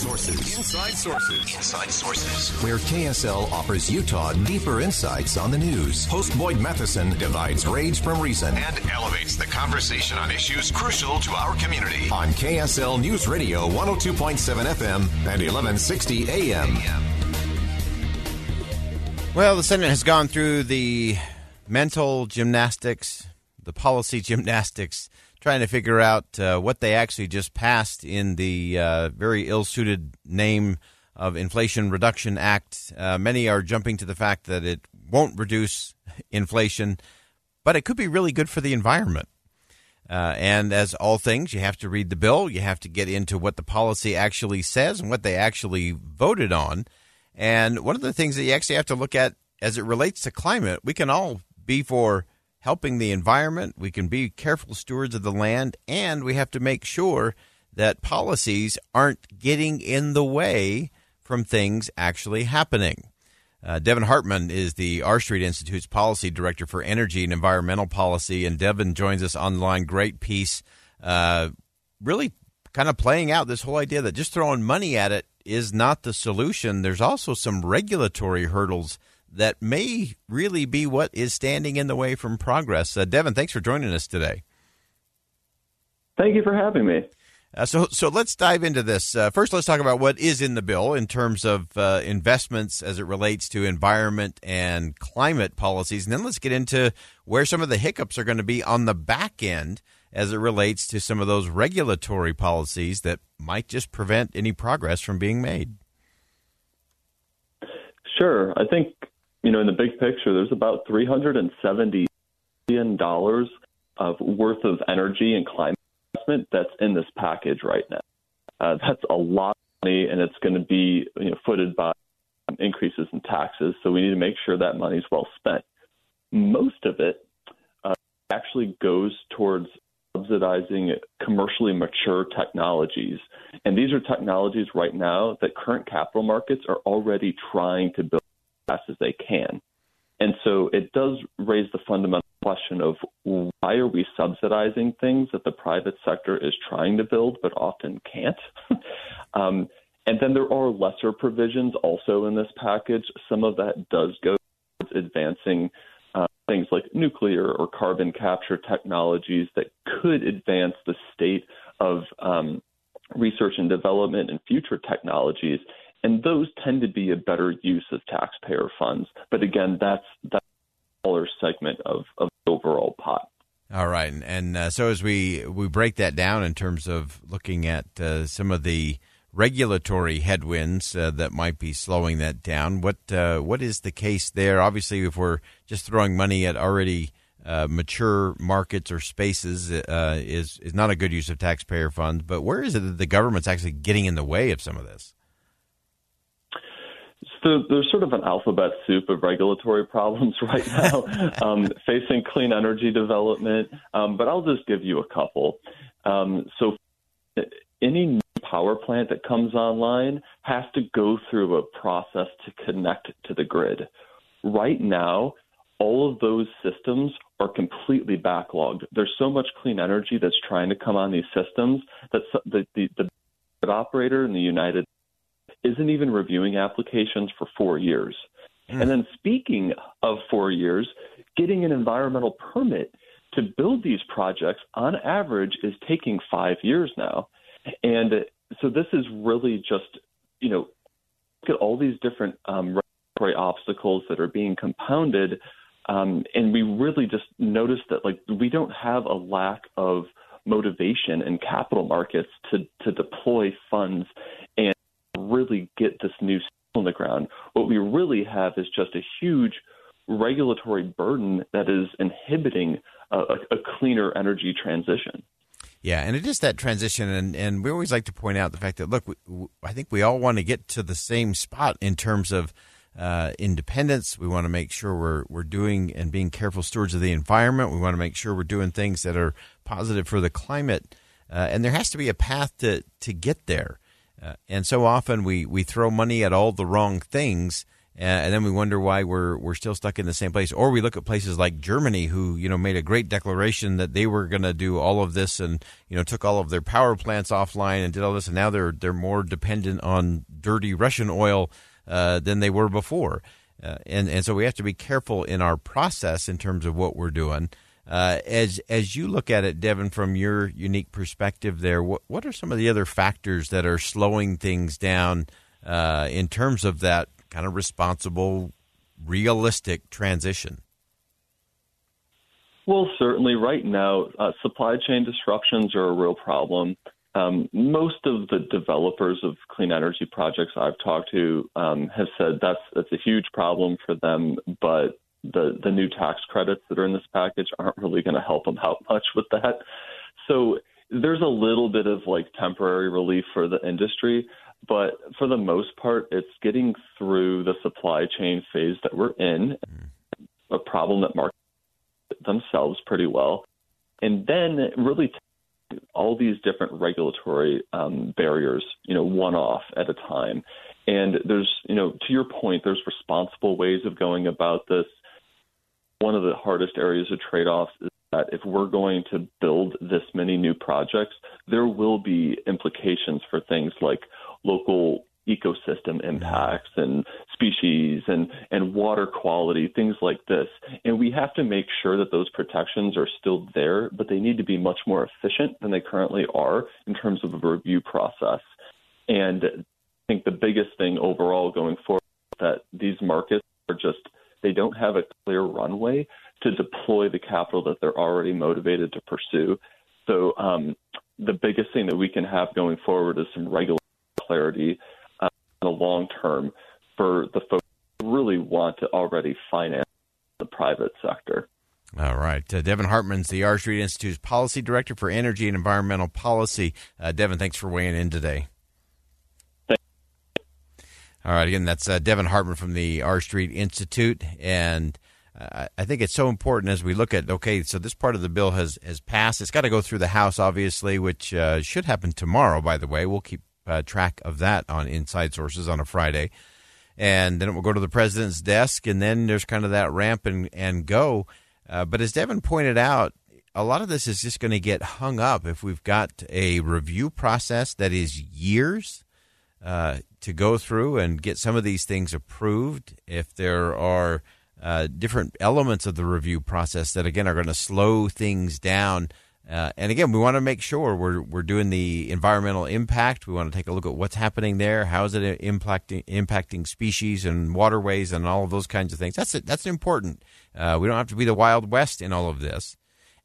Sources. Inside Sources. Inside Sources. Where KSL offers Utah deeper insights on the news. Host Boyd Matheson divides rage from reason and elevates the conversation on issues crucial to our community. On KSL News Radio 102.7 FM and 1160 AM. Well, the Senate has gone through the mental gymnastics, the policy gymnastics, trying to figure out uh, what they actually just passed in the uh, very ill suited name of Inflation Reduction Act. Uh, many are jumping to the fact that it won't reduce inflation, but it could be really good for the environment. Uh, and as all things, you have to read the bill. You have to get into what the policy actually says and what they actually voted on. And one of the things that you actually have to look at as it relates to climate, we can all be for helping the environment, we can be careful stewards of the land, and we have to make sure that policies aren't getting in the way from things actually happening. Uh, Devin Hartman is the R Street Institute's policy director for energy and environmental policy, and Devin joins us online. Great piece, uh, really kind of playing out this whole idea that just throwing money at it is not the solution. There's also some regulatory hurdles that may really be what is standing in the way from progress. Uh, Devin, thanks for joining us today. Thank you for having me. Uh, so, so let's dive into this. Uh, first, let's talk about what is in the bill in terms of uh, investments as it relates to environment and climate policies, and then let's get into where some of the hiccups are going to be on the back end as it relates to some of those regulatory policies that might just prevent any progress from being made. Sure. I think, you know, in the big picture, there's about $370 billion of worth of energy and climate investment that's in this package right now. Uh, that's a lot of money, and it's going to be you know, footed by increases in taxes. So we need to make sure that money's well spent. Most of it uh, actually goes towards subsidizing commercially mature technologies. And these are technologies right now that current capital markets are already trying to build fast as they can. And so it does raise the fundamental question of why are we subsidizing things that the private sector is trying to build but often can't? um, and then there are lesser provisions also in this package. Some of that does go towards advancing uh, things like nuclear or carbon capture technologies that could advance the state of um, research and development and future technologies. And those tend to be a better use of taxpayer funds. But again, that's a smaller segment of, of the overall pot. All right, and, and uh, so as we we break that down in terms of looking at uh, some of the regulatory headwinds uh, that might be slowing that down. What uh, what is the case there? Obviously, if we're just throwing money at already uh, mature markets or spaces, uh, is is not a good use of taxpayer funds. But where is it that the government's actually getting in the way of some of this? So there's sort of an alphabet soup of regulatory problems right now um, facing clean energy development, um, but I'll just give you a couple. Um, so any power plant that comes online has to go through a process to connect to the grid. Right now, all of those systems are completely backlogged. There's so much clean energy that's trying to come on these systems that the, the, the operator in the United isn't even reviewing applications for four years. Mm. And then, speaking of four years, getting an environmental permit to build these projects on average is taking five years now. And so this is really just, you know, look at all these different um, regulatory obstacles that are being compounded. Um, and we really just noticed that, like, we don't have a lack of motivation in capital markets to, to deploy funds really get this new on the ground. What we really have is just a huge regulatory burden that is inhibiting a, a cleaner energy transition. Yeah, and it is that transition, and, and we always like to point out the fact that look, we, I think we all want to get to the same spot in terms of uh, independence. We want to make sure we're we're doing and being careful stewards of the environment. We want to make sure we're doing things that are positive for the climate, uh, and there has to be a path to to get there. Uh, and so often we we throw money at all the wrong things and then we wonder why we're we're still stuck in the same place. Or we look at places like Germany, who you know made a great declaration that they were going to do all of this, and you know took all of their power plants offline and did all this, and now they're they're more dependent on dirty Russian oil uh, than they were before. Uh, and and so we have to be careful in our process in terms of what we're doing. Uh, as as you look at it, Devin, from your unique perspective, there, what what are some of the other factors that are slowing things down uh, in terms of that kind of responsible, realistic transition? Well, certainly right now, uh, supply chain disruptions are a real problem. Um, most of the developers of clean energy projects I've talked to um, have said that's that's a huge problem for them, but the the new tax credits that are in this package aren't really going to help them out much with that. So there's a little bit of like temporary relief for the industry, but for the most part, it's getting through the supply chain phase that we're in, a problem that markets themselves pretty well, and then really all these different regulatory um, barriers, you know, one off at a time. And there's, you know, to your point, there's responsible ways of going about this. One of the hardest areas of trade offs is that if we're going to build this many new projects, there will be implications for things like local ecosystem mm-hmm. impacts and species and, and water quality, things like this. And we have to make sure that those protections are still there, but they need to be much more efficient than they currently are in terms of a review process. And I think the biggest thing overall going forward that these markets are just they don't have a clear runway to deploy the capital that they're already motivated to pursue. So um, the biggest thing that we can have going forward is some regular clarity uh, in the long term for the folks who really want to already finance the private sector. All right. Uh, Devin Hartman's the R Street Institute's Policy Director for Energy and Environmental Policy. Uh, Devin, thanks for weighing in today. All right. Again, that's uh, Devin Hartman from the R Street Institute. And uh, I think it's so important as we look at, okay, so this part of the bill has, has passed. It's got to go through the House, obviously, which uh, should happen tomorrow, by the way. We'll keep uh, track of that on Inside Sources on a Friday. And then it will go to the president's desk, and then there's kind of that ramp and, and go. Uh, but as Devin pointed out, a lot of this is just going to get hung up if we've got a review process that is years uh, to go through and get some of these things approved. If there are uh, different elements of the review process that, again, are going to slow things down uh, and again, we want to make sure we're we're doing the environmental impact. We want to take a look at what's happening there. How is it impacting impacting species and waterways and all of those kinds of things. That's it. That's important. Uh, we don't have to be the Wild West in all of this,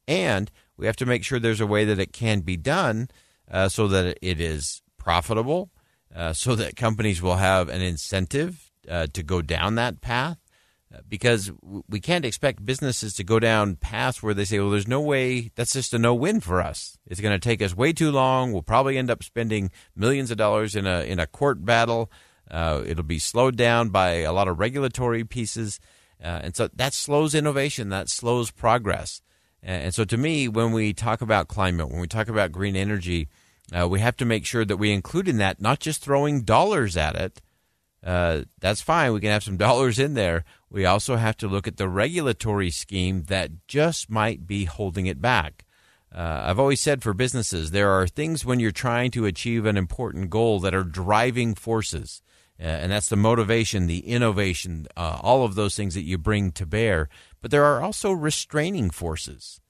and we have to make sure there's a way that it can be done uh, so that it is profitable, uh, so that companies will have an incentive uh, to go down that path because we can't expect businesses to go down paths where they say, well, there's no way, that's just a no win for us. It's going to take us way too long. We'll probably end up spending millions of dollars in a, in a court battle. Uh, it'll be slowed down by a lot of regulatory pieces. Uh, and so that slows innovation, that slows progress. And, so to me, when we talk about climate, when we talk about green energy, uh, we have to make sure that we include in that not just throwing dollars at it, uh, that's fine. We can have some dollars in there. We also have to look at the regulatory scheme that just might be holding it back. Uh, I've always said for businesses, there are things when you're trying to achieve an important goal that are driving forces. Uh, and that's the motivation, the innovation, uh, all of those things that you bring to bear. But there are also restraining forces,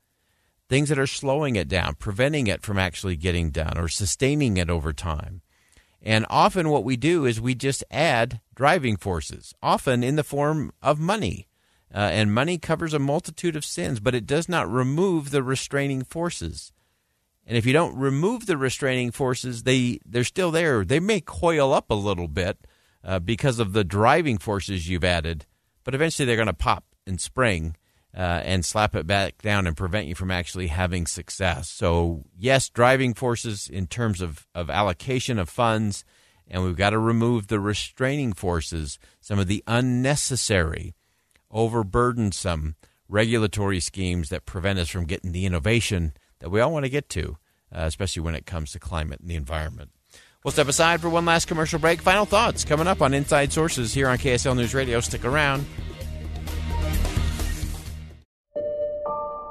things that are slowing it down, preventing it from actually getting done, or sustaining it over time. And often what we do is we just add driving forces, often in the form of money. Uh, and money covers a multitude of sins, but it does not remove the restraining forces. And if you don't remove the restraining forces, they, they're still there. They may coil up a little bit uh, because of the driving forces you've added, but eventually they're going to pop and spring. Uh, and slap it back down and prevent you from actually having success. So, yes, driving forces in terms of, of allocation of funds, and we've got to remove the restraining forces, some of the unnecessary, overburdensome regulatory schemes that prevent us from getting the innovation that we all want to get to, uh, especially when it comes to climate and the environment. We'll step aside for one last commercial break. Final thoughts coming up on Inside Sources here on KSL News Radio. Stick around.